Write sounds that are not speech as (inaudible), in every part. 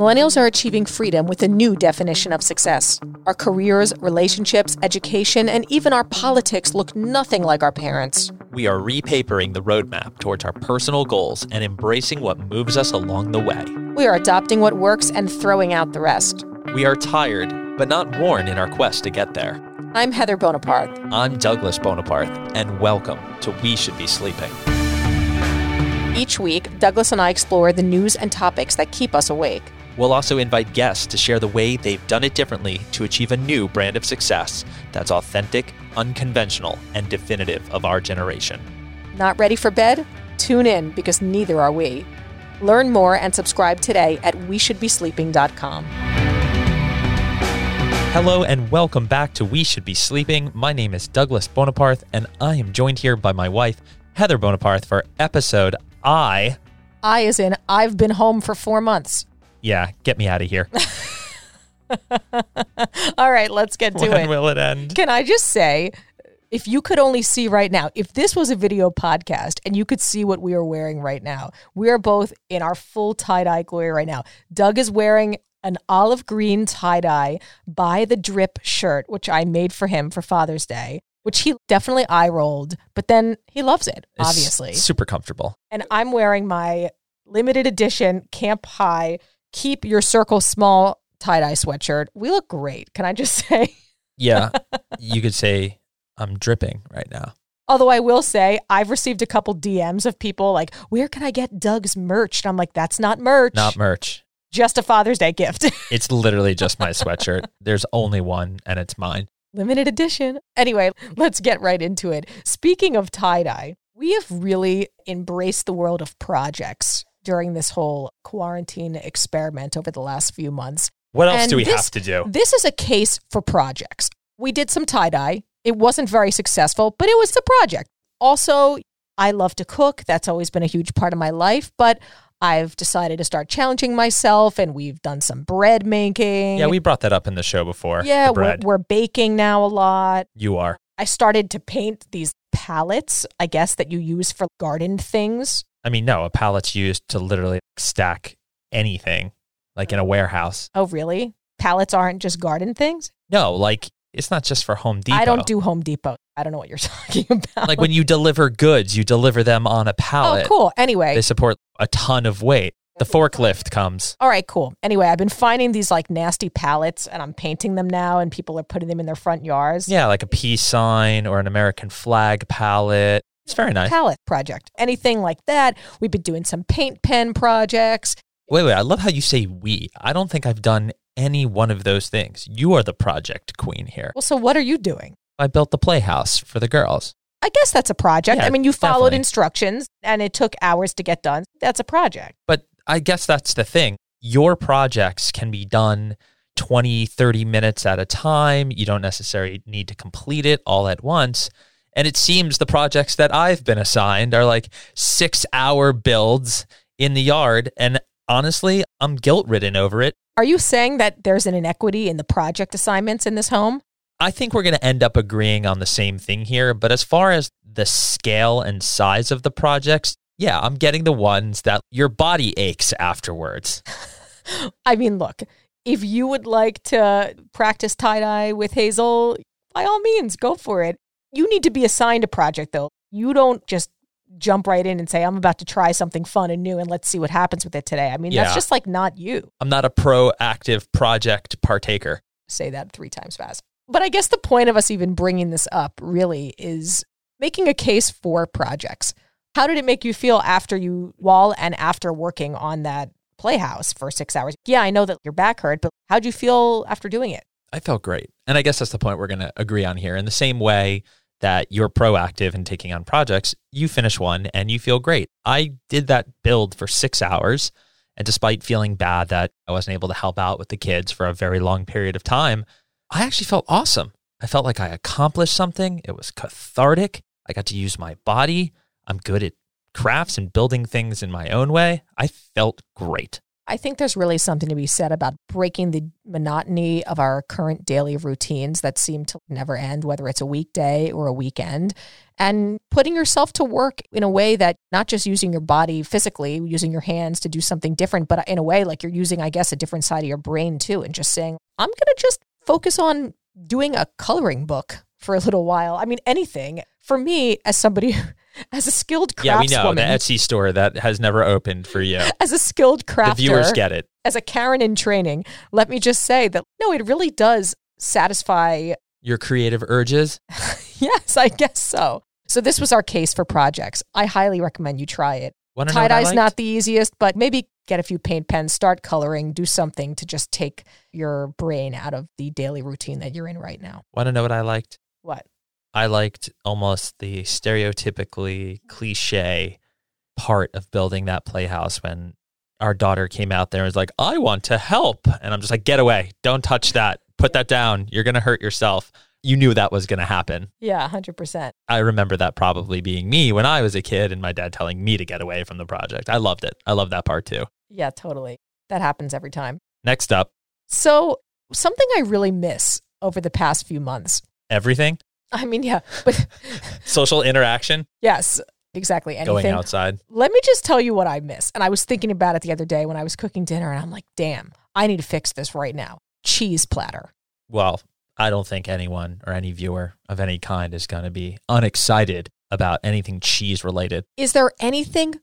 Millennials are achieving freedom with a new definition of success. Our careers, relationships, education, and even our politics look nothing like our parents. We are repapering the roadmap towards our personal goals and embracing what moves us along the way. We are adopting what works and throwing out the rest. We are tired, but not worn in our quest to get there. I'm Heather Bonaparte. I'm Douglas Bonaparte, and welcome to We Should Be Sleeping. Each week, Douglas and I explore the news and topics that keep us awake. We'll also invite guests to share the way they've done it differently to achieve a new brand of success that's authentic, unconventional, and definitive of our generation. Not ready for bed? Tune in because neither are we. Learn more and subscribe today at WeShouldBeSleeping.com. Hello and welcome back to We Should Be Sleeping. My name is Douglas Bonaparte, and I am joined here by my wife, Heather Bonaparte, for episode I. I is in I've been home for four months. Yeah, get me out of here. (laughs) All right, let's get to it. when it. will it end? Can I just say, if you could only see right now, if this was a video podcast and you could see what we are wearing right now, we are both in our full tie dye glory right now. Doug is wearing an olive green tie dye by the drip shirt, which I made for him for Father's Day, which he definitely eye rolled, but then he loves it, It's obviously. super comfortable. and I'm wearing my limited edition Camp High Keep Your Circle Small tie dye sweatshirt. We look great. Can I just (laughs) say? Yeah, you could say I'm dripping right now. Although I will say, I've received a couple DMs of people like, where can I get Doug's merch? And I'm like, that's not merch. Not merch. just a Father's Day gift. (laughs) It's literally just my sweatshirt. There's only one, and it's mine. Limited edition. Anyway, let's get right into it. Speaking of tie dye, we have really embraced the world of projects during this whole quarantine experiment over the last few months. What else And do we this- have to do? This is a case for projects. We did some tie dye. It wasn't very successful, but it was a project. Also, I love to cook. That's always been a huge part of my life, but I've decided to start challenging myself and we've done some bread making. Yeah, we brought that up in the show before. Yeah, we're, we're baking now a lot. you are. I started to paint these palettes, I guess, that you use for garden things. I mean, no, a pallet's used to literally stack anything, like in a warehouse. Oh, really? Pallets aren't just garden things? No, like it's not just for Home Depot. I don't do Home Depot. I don't know what you're (laughs) talking about. like when you deliver goods, you deliver them on a oh, pallet. oh, cool. Anyway, They support a ton of weight. The forklift comes. All right, cool. Anyway, I've been finding these like nasty pallets and I'm painting them now and people are putting them in their front yards. Yeah, like a peace sign or an American flag pallet. It's very nice. Palette project. Anything like that. We've been doing some paint pen projects. Wait, wait. I love how you say we. I don't think I've done any one of those things. You are the project queen here. Well, so what are you doing? I built the playhouse for the girls. I guess that's a project. Yeah, I mean, you followed definitely. instructions and it took hours to get done. That's a project. But I guess that's the thing. Your projects can be done 20, 30 minutes at a time. You don't necessarily need to complete it all at once. And it seems the projects that I've been assigned are like six hour builds in the yard. And honestly, I'm guilt ridden over it. Are you saying that there's an inequity in the project assignments in this home? I think we're going to end up agreeing on the same thing here. But as far as the scale and size of the projects, yeah, I'm getting the ones that your body aches afterwards. (laughs) I mean, look, if you would like to practice tie dye with Hazel, by all means, go for it. You need to be assigned a project, though. You don't just jump right in and say, I'm about to try something fun and new and let's see what happens with it today. I mean, Yeah. that's just like not you. I'm not a proactive project partaker. Say that three times fast. But I guess the point of us even bringing this up really is making a case for projects. How did it make you feel after you, while and after working on that playhouse for six hours? Yeah, I know that your back hurt, but how'd you feel after doing it? I felt great. And I guess that's the point we're going to agree on here. In the same way that you're proactive in taking on projects, you finish one and you feel great. I did that build for six hours. And despite feeling bad that I wasn't able to help out with the kids for a very long period of time, I actually felt awesome. I felt like I accomplished something. It was cathartic. I got to use my body. I'm good at crafts and building things in my own way. I felt great. I think there's really something to be said about breaking the monotony of our current daily routines that seem to never end, whether it's a weekday or a weekend, and putting yourself to work in a way that not just using your body physically, using your hands to do something different, but in a way like you're using, I guess, a different side of your brain too, and just saying, I'm going to just focus on doing a coloring book for a little while. I mean, anything. For me, as somebody as a skilled craftswoman, Yeah, we know the Etsy store that has never opened for you. (laughs) as a skilled crafter, The viewers get it. as a Karen in training, let me just say that no, it really does satisfy. Your creative urges. (laughs) yes, I guess so. So this was our case for projects. I highly recommend you try it. Tie what I dye's not the easiest, but maybe get a few paint pens, start coloring, do something to just take your brain out of the daily routine that you're in right now. Want to know what I liked? What? I liked almost the stereotypically cliche part of building that playhouse when our daughter came out there and was like, I want to help. And I'm just like, get away. Don't touch that. Put that down. You're going to hurt yourself. You knew that was going to happen. Yeah, 100%. I remember that probably being me when I was a kid and my dad telling me to get away from the project. I loved it. I love that part too. Yeah, totally. That happens every time. Next up, So, something I really miss over the past few months. everything I mean, yeah, but (laughs) social interaction, yes, exactly. Anything. going outside. Let me just tell you what I miss. And I was thinking about it the other day when I was cooking dinner, and I'm like, damn, I need to fix this right now. Cheese platter. Well, I don't think anyone or any viewer of any kind is going to be unexcited about anything cheese related. Is there anything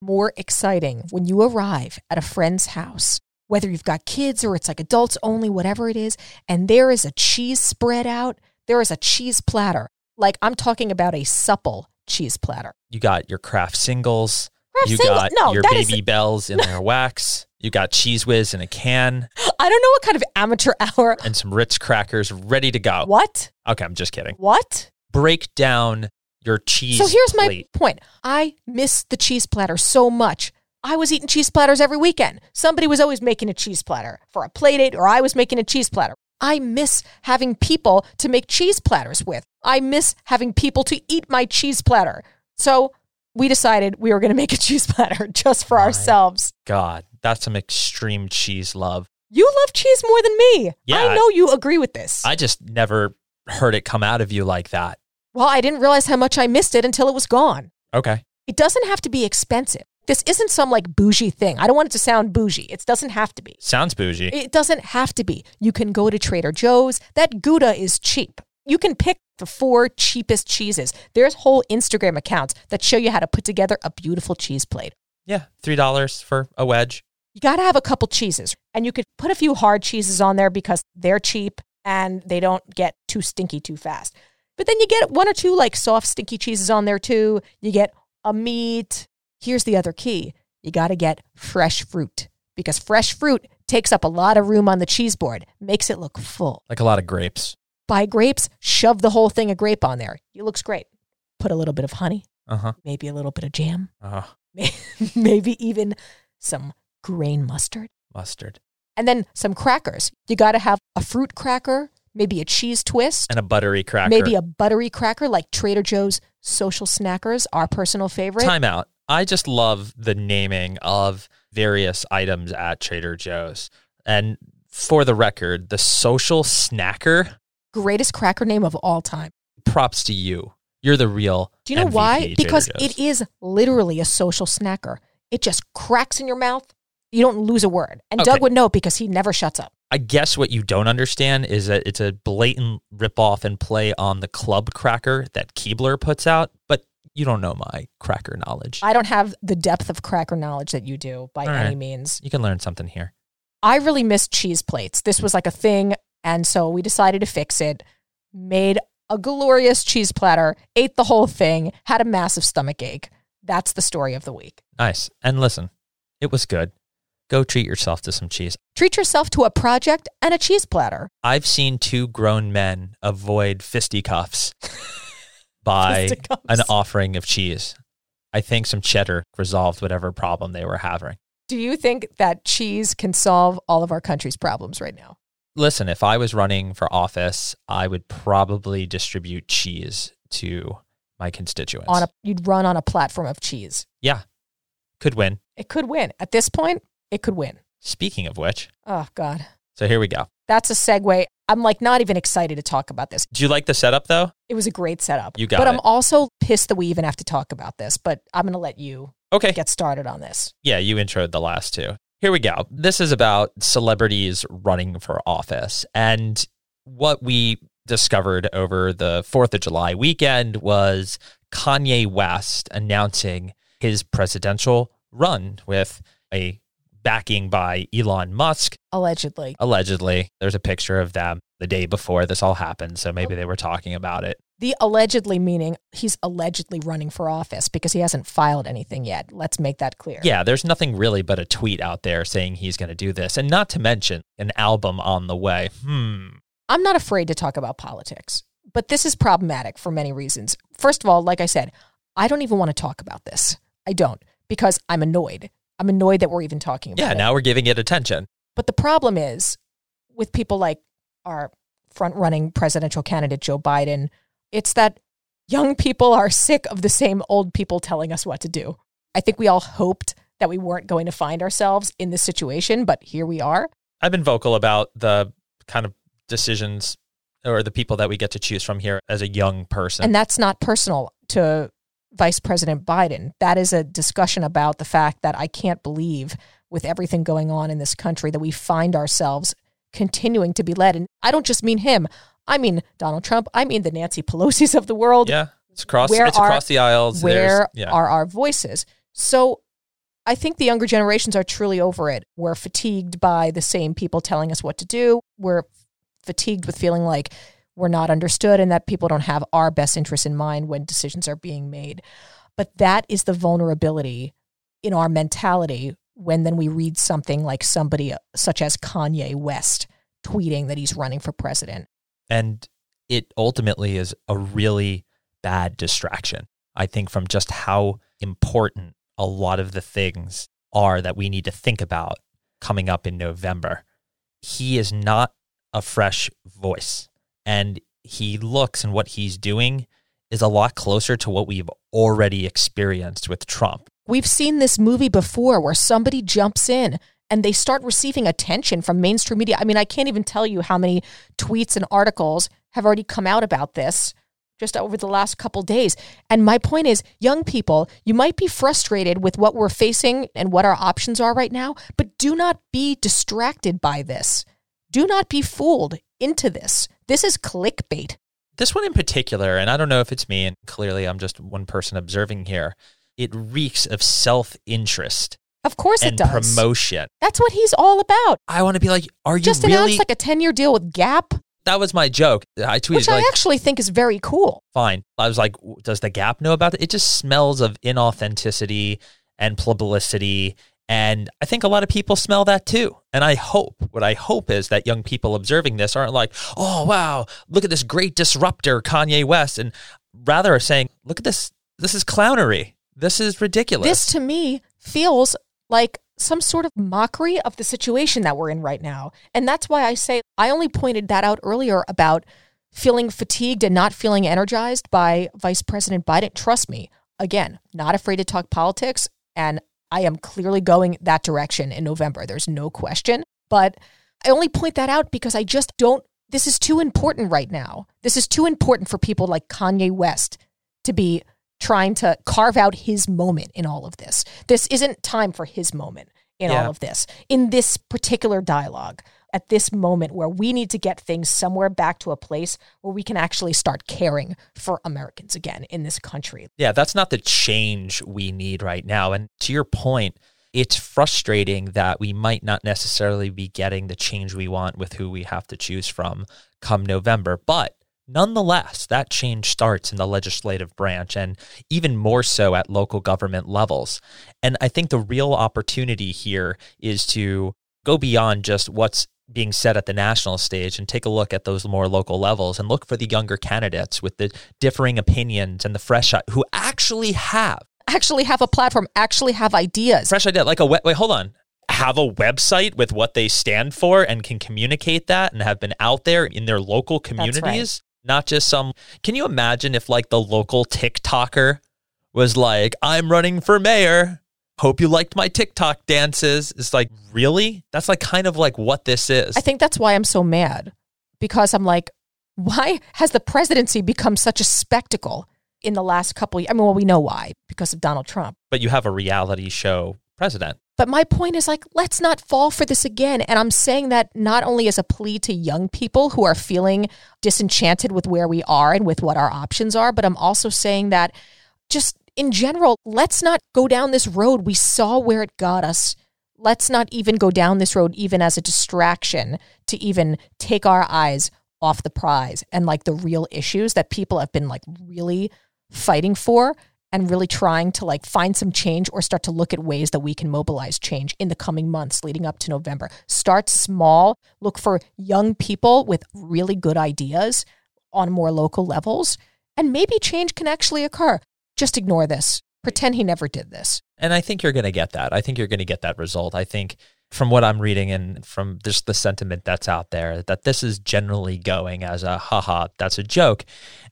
more exciting when you arrive at a friend's house, whether you've got kids or it's like adults only, whatever it is, and there is a cheese spread out? There is a cheese platter. Like I'm talking about a supple cheese platter. You got your Kraft singles. Kraft you single- got no, your that is- Babybels in their wax. You got Cheez Whiz in a can (gasps) I don't know what kind of amateur (laughs) hour. and some Ritz crackers ready to go. What? Okay, I'm just kidding. What? Break down your cheese. So here's my point. I miss the cheese platter so much. I was eating cheese platters every weekend. Somebody was always making a cheese platter for a play date, or I was making a cheese platter. I miss having people to make cheese platters with. I miss having people to eat my cheese platter. So we decided we were going to make a (laughs) cheese platter just for My ourselves. God, that's some extreme cheese love. You love cheese more than me. Yeah, I know you agree with this. I just never heard it come out of you like that. well, I didn't realize how much I missed it until it was gone. Okay. It doesn't have to be expensive. This isn't some like bougie thing. I don't want it to sound bougie. It doesn't have to be. Sounds bougie. It doesn't have to be. You can go to Trader Joe's. That Gouda is cheap. You can pick the four cheapest cheeses. There's whole Instagram accounts that show you how to put together a beautiful cheese plate. yeah, $3 for a wedge. You got to have a couple cheeses. And you could put a few hard cheeses on there because they're cheap and they don't get too stinky too fast. But then you get one or two like soft, stinky cheeses on there too. You get a meat. Here's the other key you got to get fresh fruit because fresh fruit takes up a lot of room on the cheese board, makes it look full. Like a lot of grapes. Buy grapes, shove the whole thing of grape on there. It looks great. Put a little bit of honey, Uh huh. maybe a little bit of jam, uh-huh. (laughs) maybe even some grain mustard mustard. and then some crackers. You got to have a fruit cracker, maybe a cheese twist, And a buttery cracker. maybe a buttery cracker like Trader Joe's social snackers, our personal favorite. Time out. I just love the naming of various items at Trader Joe's. And for the record, the social snacker, Greatest cracker name of all time. props to you. You're the real. Do you know MVP why? Trader Because Joe's. it is literally a social snacker. It just cracks in your mouth. You don't lose a word. And Doug would know because he never shuts up. I guess what you don't understand is that it's a blatant ripoff and play on the club cracker that Keebler puts out, but you don't know my cracker knowledge. I don't have the depth of cracker knowledge that you do by any means. you can learn something here. I really missed cheese plates. This was like a thing. And so we decided to fix it, made a glorious cheese platter, ate the whole thing, had a massive stomach ache. That's the story of the week. Nice. And listen, it was good. Go treat yourself to some cheese. Treat yourself to a project and a cheese platter. I've seen two grown men avoid fisticuffs (laughs) by an offering of cheese. I think some cheddar resolved whatever problem they were having. Do you think that cheese can solve all of our country's problems right now? Listen, if I was running for office, I would probably distribute cheese to my constituents. On a you'd run on a platform of cheese. yeah, could win. It could win. At this point, it could win. Speaking of which, Oh, God. so here we go. That's a segue. I'm like not even excited to talk about this. Do you like the setup though? It was a great setup. You got But it. I'm also pissed that we even have to talk about this, but I'm going to let you Okay. get started on this. Yeah, you introed the last two. Here we go. This is about celebrities running for office. And what we discovered over the 4th of July weekend was Kanye West announcing his presidential run with a backing by Elon Musk, Allegedly. allegedly. There's a picture of them the day before this all happened. So maybe they were talking about it. The allegedly meaning he's allegedly running for office because he hasn't filed anything yet. Let's make that clear. Yeah, there's nothing really but a tweet out there saying he's going to do this. And not to mention an album on the way. Hmm. I'm not afraid to talk about politics, but this is problematic for many reasons. First of all, like I said, I don't even want to talk about this. I don't because I'm annoyed. I'm annoyed that we're even talking about Yeah, it. Yeah, now we're giving it attention. But the problem is with people like our front running presidential candidate, Joe Biden, it's that young people are sick of the same old people telling us what to do. I think we all hoped that we weren't going to find ourselves in this situation, but here we are. I've been vocal about the kind of decisions or the people that we get to choose from here as a young person. And that's not personal to Vice President Biden. That is a discussion about the fact that I can't believe, with everything going on in this country, that we find ourselves continuing to be led. And I don't just mean him, I mean Donald Trump, I mean the Nancy Pelosi's of the world. yeah, it's across Where it's are- across the aisles. Where yeah. are our voices? So I think the younger generations are truly over it. We're fatigued by the same people telling us what to do. We're fatigued with feeling like we're not understood and that people don't have our best interests in mind when decisions are being made. But that is the vulnerability in our mentality when then we read something like somebody such as Kanye West tweeting that he's running for president. and it ultimately is a really bad distraction. I think from just how important a lot of the things are that we need to think about coming up in November. He is not a fresh voice, and he looks and what he's doing is a lot closer to what we've already experienced with Trump. We've seen this movie before where somebody jumps in and they start receiving attention from mainstream media. I mean, I can't even tell you how many tweets and articles have already come out about this just over the last couple days. And my point is, young people, you might be frustrated with what we're facing and what our options are right now, but do not be distracted by this. Do not be fooled into this. This is clickbait. This one in particular, and I don't know if it's me, and clearly I'm just one person observing here, it reeks of self interest Of course and it does. promotion. That's what he's all about. I want to be like, are you Just really? announced like a 10 year deal with Gap, that was my joke. I tweeted which like, I actually think is very cool. fine. I was like, does the Gap know about it? It just smells of inauthenticity and publicity. And I think a lot of people smell that too. And I hope, what I hope is that young people observing this aren't like, oh, wow, look at this great disruptor, Kanye West. And rather are saying, look at this. This is clownery. This is ridiculous. This to me feels like some sort of mockery of the situation that we're in right now. And that's why I say I only pointed that out earlier about feeling fatigued and not feeling energized by Vice President Biden. Trust me, again, not afraid to talk politics. And I am clearly going that direction in November. There's no question. But I only point that out because I just don't, this is too important right now. This is too important for people like Kanye West to be trying to carve out his moment in all of this. This isn't time for his moment in Yeah. all of this. In this particular dialogue, at this moment where we need to get things somewhere back to a place where we can actually start caring for Americans again in this country. Yeah, that's not the change we need right now. And to your point, it's frustrating that we might not necessarily be getting the change we want with who we have to choose from come November. But nonetheless, that change starts in the legislative branch and even more so at local government levels. And I think the real opportunity here is to go beyond just what's being said at the national stage and take a look at those more local levels and look for the younger candidates with the differing opinions and the fresh who actually have. Actually have a platform, actually have ideas. fresh idea like a wait hold on. Have a website with what they stand for and can communicate that and have been out there in their local communities not just some can you imagine if like the local tiktoker was like i'm running for mayor hope you liked my TikTok dances. It's like, really? That's like kind of like what this is. I think that's why I'm so mad because I'm like, why has the presidency become such a spectacle in the last couple? years? I mean, well, we know why because of Donald Trump. but you have a reality show president. But my point is like, let's not fall for this again. And I'm saying that not only as a plea to young people who are feeling disenchanted with where we are and with what our options are, but I'm also saying that just in general, let's not go down this road. We saw where it got us. Let's not even go down this road, even as a distraction, to even take our eyes off the prize and like the real issues that people have been like really fighting for and really trying to like find some change or start to look at ways that we can mobilize change in the coming months leading up to November. Start small, look for young people with really good ideas on more local levels, and maybe change can actually occur. Just ignore this. Pretend he never did this. And I think you're going to get that. I think you're going to get that result. I think from what I'm reading and from just the sentiment that's out there, that this is generally going as a haha, that's a joke.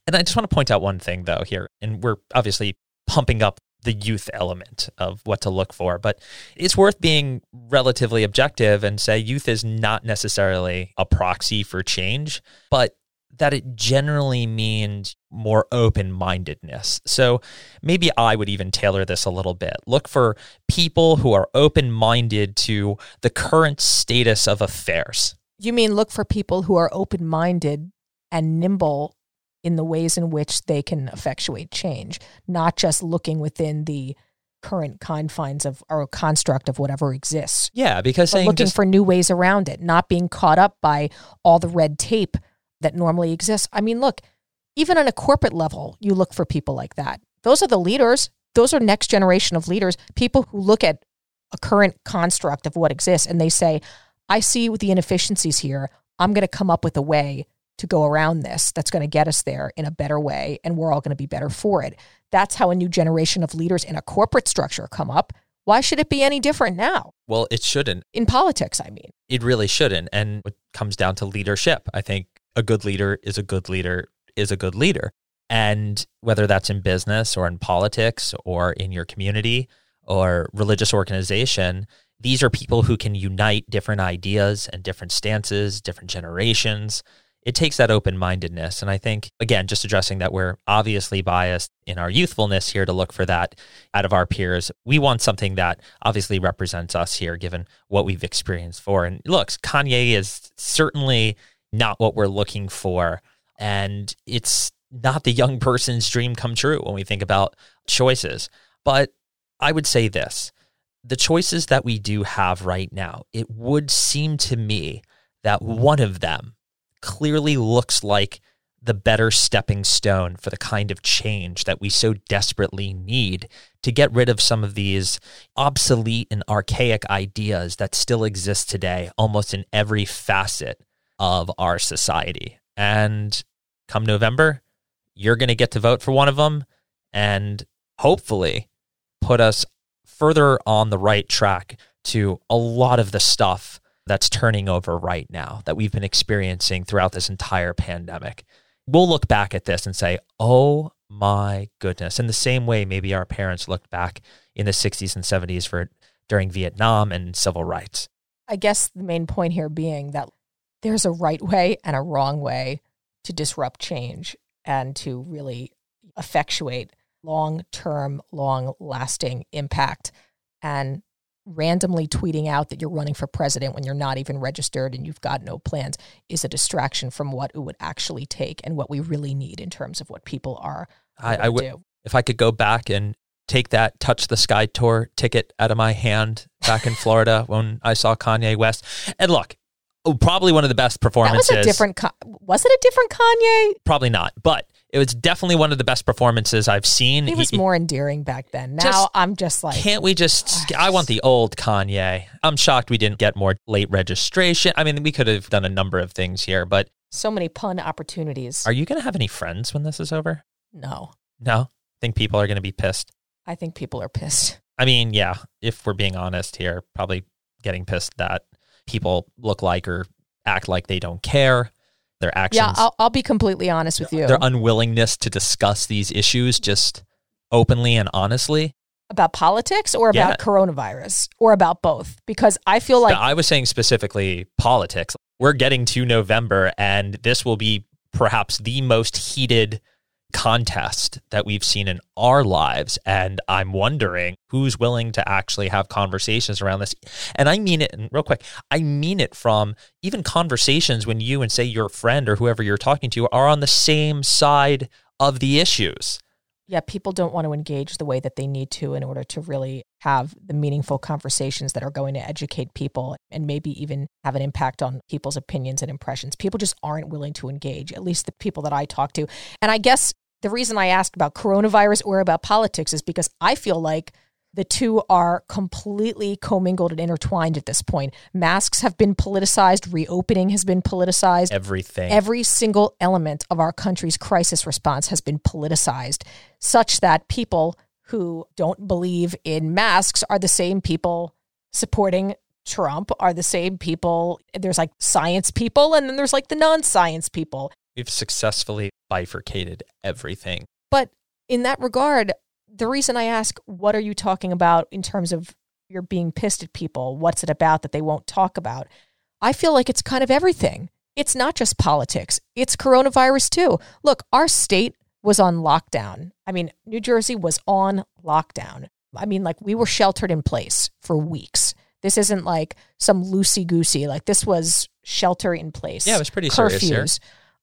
And I just want to point out one thing though here, and we're obviously pumping up the youth element of what to look for, but it's worth being relatively objective and say youth is not necessarily a proxy for change, but that it generally means more open mindedness. So maybe I would even tailor this a little bit. Look for people who are open minded to the current status of affairs. You mean look for people who are open minded and nimble in the ways in which they can effectuate change, not just looking within the current confines of or construct of whatever exists. Yeah, because looking just, for new ways around it, not being caught up by all the red tape that normally exists. I mean, look, even on a corporate level, you look for people like that. Those are the leaders. Those are next generation of leaders, people who look at a current construct of what exists and they say, I see with the inefficiencies here. I'm going to come up with a way to go around this that's going to get us there in a better way, and we're all going to be better for it. That's how a new generation of leaders in a corporate structure come up. Why should it be any different now? well, it shouldn't. In politics, I mean. It really shouldn't. And it comes down to leadership. I think a good leader is a good leader is a good leader. And whether that's in business or in politics or in your community or religious organization, these are people who can unite different ideas and different stances, different generations. It takes that open mindedness. And I think, again, just addressing that we're obviously biased in our youthfulness here to look for that out of our peers. We want something that obviously represents us here, given what we've experienced for. And looks, Kanye is certainly not what we're looking for. And it's not the young person's dream come true when we think about choices. But I would say this the choices that we do have right now, it would seem to me that one of them clearly looks like the better stepping stone for the kind of change that we so desperately need to get rid of some of these obsolete and archaic ideas that still exist today almost in every facet of our society. And come November, you're going to get to vote for one of them and hopefully put us further on the right track to a lot of the stuff that's turning over right now that we've been experiencing throughout this entire pandemic. We'll look back at this and say, oh my goodness. In the same way, maybe our parents looked back in the 60s and 70s for during Vietnam and civil rights. I guess the main point here being that there's a right way and a wrong way to disrupt change and to really effectuate long term, long lasting impact. And randomly tweeting out that you're running for president when you're not even registered and you've got no plans is a distraction from what it would actually take and what we really need in terms of what people are. I, I would, do. if I could go back and take that touch the sky tour ticket out of my hand back in Florida (laughs) when I saw Kanye West. And look, Oh, probably one of the best That performances. was a different. Was it a different Kanye? probably not, but it was definitely one of the best performances I've seen. He was He- more endearing back then. Now Just I'm just like, Can't we just? Ah, I want the old Kanye. I'm shocked we didn't get more late registration. I mean, we could have done a number of things here, but so many pun opportunities. are you going to have any friends when this is over? no, No, I think people are going to be pissed. I think people are pissed. I mean, yeah, if we're being honest here, probably getting pissed that people look like or act like they don't care. Their actions, Yeah, I'll, I'll be completely honest with you. their unwillingness to discuss these issues just openly and honestly. About politics or about Yeah. coronavirus or about both? Because I feel like I was saying specifically politics. We're getting to November, and this will be perhaps the most heated contest that we've seen in our lives. And I'm wondering who's willing to actually have conversations around this. And I mean it, and real quick, I mean it from even conversations when you and say your friend or whoever you're talking to are on the same side of the issues. yeah, people don't want to engage the way that they need to in order to really have the meaningful conversations that are going to educate people and maybe even have an impact on people's opinions and impressions. People just aren't willing to engage, at least the people that I talk to. And I guess the reason I asked about coronavirus or about politics is because I feel like the two are completely commingled and intertwined at this point. Masks have been politicized, reopening has been politicized. Everything. Every single element of our country's crisis response has been politicized, such that people who don't believe in masks are the same people supporting Trump, are the same people. There's like science people, and then there's like the non science people. We've successfully bifurcated everything. But in that regard, the reason I ask, what are you talking about in terms of you're being pissed at people? What's it about that they won't talk about? I feel like it's kind of everything. It's not just politics, it's coronavirus too. Look, our state was on lockdown. I mean, New Jersey was on lockdown. I mean, like we were sheltered in place for weeks. This isn't like some loosey goosey, like this was shelter in place. Yeah, it was pretty serious here.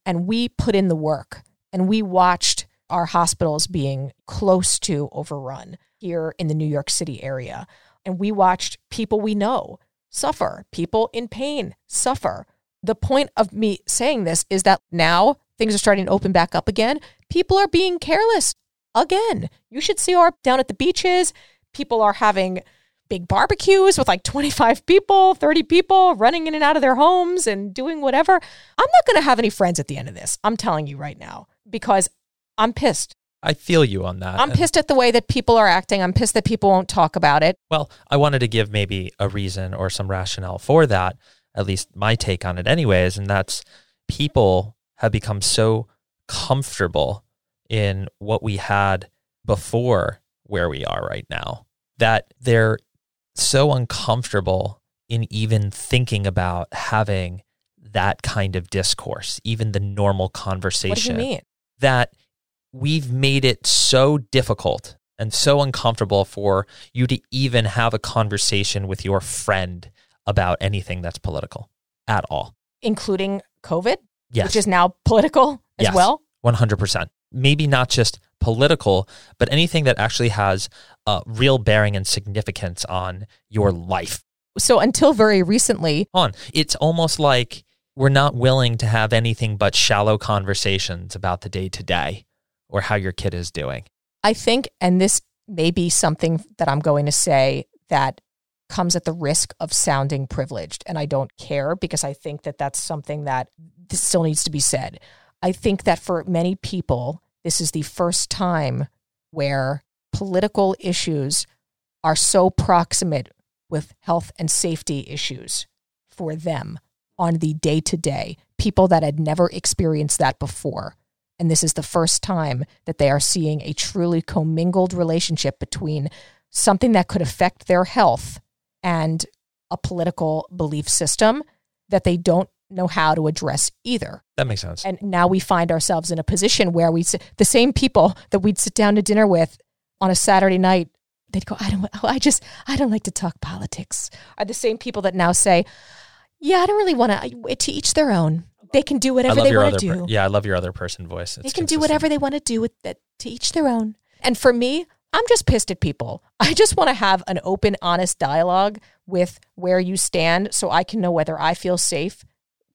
And we put in the work and we watched our hospitals being close to overrun here in the New York City area. And we watched people we know suffer, people in pain suffer. The point of me saying this is that now things are starting to open back up again. People are being careless again. You should see our down at the beaches. People are having big barbecues with like 25 people, 30 people running in and out of their homes and doing whatever. I'm not going to have any friends at the end of this. I'm telling you right now because I'm pissed. I feel you on that. I'm And- pissed at the way that people are acting. I'm pissed that people won't talk about it. Well, I wanted to give maybe a reason or some rationale for that, at least my take on it, anyways. And that's people have become so comfortable in what we had before where we are right now that they're so uncomfortable in even thinking about having that kind of discourse, even the normal conversation. What do you mean? that we've made it so difficult and so uncomfortable for you to even have a conversation with your friend about anything that's political at all. Including COVID, Yes. which is now political as Yes. well. 100%. Maybe not just political, but anything that actually has a real bearing and significance on your life. So until very recently, On. It's almost like we're not willing to have anything but shallow conversations about the day to day or how your kid is doing. I think, and this may be something that I'm going to say that comes at the risk of sounding privileged. And I don't care because I think that that's something that this still needs to be said. I think that for many people, this is the first time where political issues are so proximate with health and safety issues for them on the day to day. People that had never experienced that before. And this is the first time that they are seeing a truly commingled relationship between something that could affect their health and a political belief system that they don't know how to address either. That makes sense. And now we find ourselves in a position where we, the same people that we'd sit down to dinner with on a Saturday night, they'd go, I don't, oh, I just, I don't like to talk politics, are the same people that now say, yeah, I don't really want to, to each their own. They can do whatever they want to per- do. yeah, I love your other person voice. They It's can do whatever they want to do with that to each their own. And for me, I'm just pissed at people. I just want to have an open, honest dialogue with where you stand so I can know whether I feel safe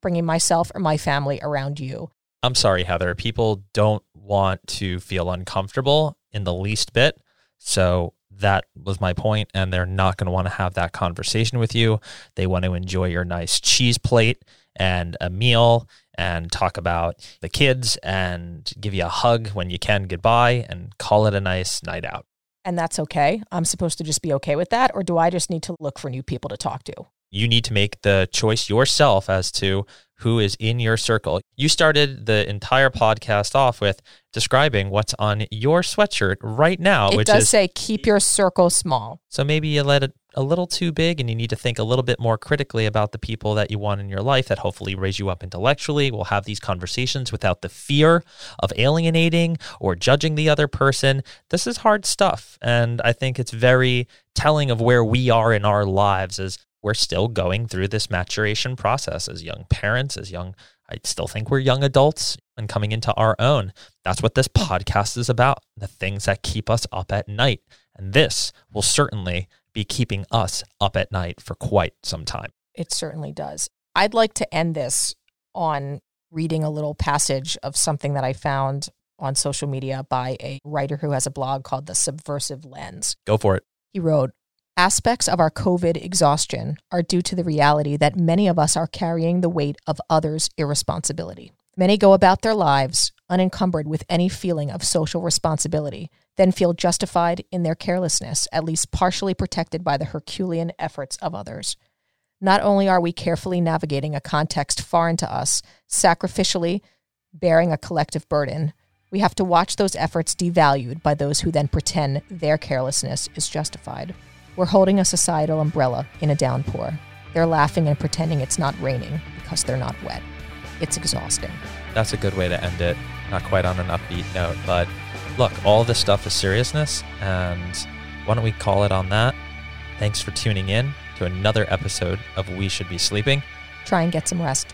bringing myself or my family around you. I'm sorry, Heather. People don't want to feel uncomfortable in the least bit. So that was my point, and they're not going to want to have that conversation with you. They want to enjoy your nice cheese plate and a meal and talk about the kids and give you a hug when you can goodbye and call it a nice night out. And that's okay. I'm supposed to just be okay with that. Or do I just need to look for new people to talk to? You need to make the choice yourself as to who is in your circle. You started the entire podcast off with describing what's on your sweatshirt right now, It which does is say keep your circle small. so maybe you let it a little too big and you need to think a little bit more critically about the people that you want in your life that hopefully raise you up intellectually. We'll have these conversations without the fear of alienating or judging the other person. This is hard stuff. And I think it's very telling of where we are in our lives as we're still going through this maturation process as young parents, as young, I still think we're young adults and coming into our own. That's what this podcast is about the things that keep us up at night. And this will certainly be keeping us up at night for quite some time. It certainly does. I'd like to end this on reading a little passage of something that I found on social media by a writer who has a blog called The Subversive Lens. Go for it. He wrote, Aspects of our COVID exhaustion are due to the reality that many of us are carrying the weight of others' irresponsibility. Many go about their lives unencumbered with any feeling of social responsibility, then feel justified in their carelessness, at least partially protected by the Herculean efforts of others. Not only are we carefully navigating a context foreign to us, sacrificially bearing a collective burden, we have to watch those efforts devalued by those who then pretend their carelessness is justified. We're holding a societal umbrella in a downpour. They're laughing and pretending it's not raining because they're not wet. It's exhausting. That's a good way to end it. Not quite on an upbeat note, but look, all this stuff is seriousness. And why don't we call it on that? Thanks for tuning in to another episode of We Should Be Sleeping. Try and get some rest.